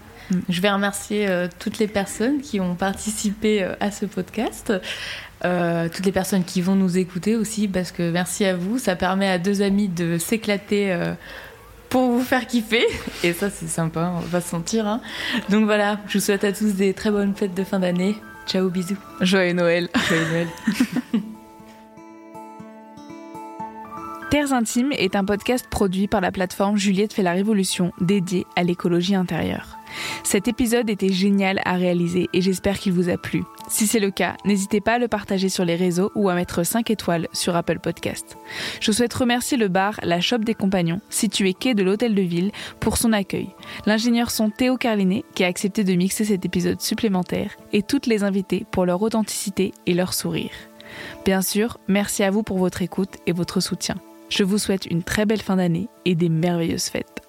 Je vais remercier euh, toutes les personnes qui ont participé euh, à ce podcast, euh, toutes les personnes qui vont nous écouter aussi, parce que merci à vous, ça permet à deux amis de s'éclater pour vous faire kiffer, et ça c'est sympa, on va se sentir. hein. Donc voilà, je vous souhaite à tous des très bonnes fêtes de fin d'année. Ciao, bisous. Joyeux Noël. Joyeux Noël. Terres Intimes est un podcast produit par la plateforme Juliette fait la révolution dédiée à l'écologie intérieure. Cet épisode était génial à réaliser et j'espère qu'il vous a plu. Si c'est le cas, n'hésitez pas à le partager sur les réseaux ou à mettre 5 étoiles sur Apple Podcast. Je souhaite remercier le bar La Shop des Compagnons, situé quai de l'Hôtel de Ville, pour son accueil. L'ingénieur son Théo Carlinet, qui a accepté de mixer cet épisode supplémentaire, et toutes les invités pour leur authenticité et leur sourire. Bien sûr, merci à vous pour votre écoute et votre soutien. Je vous souhaite une très belle fin d'année et des merveilleuses fêtes.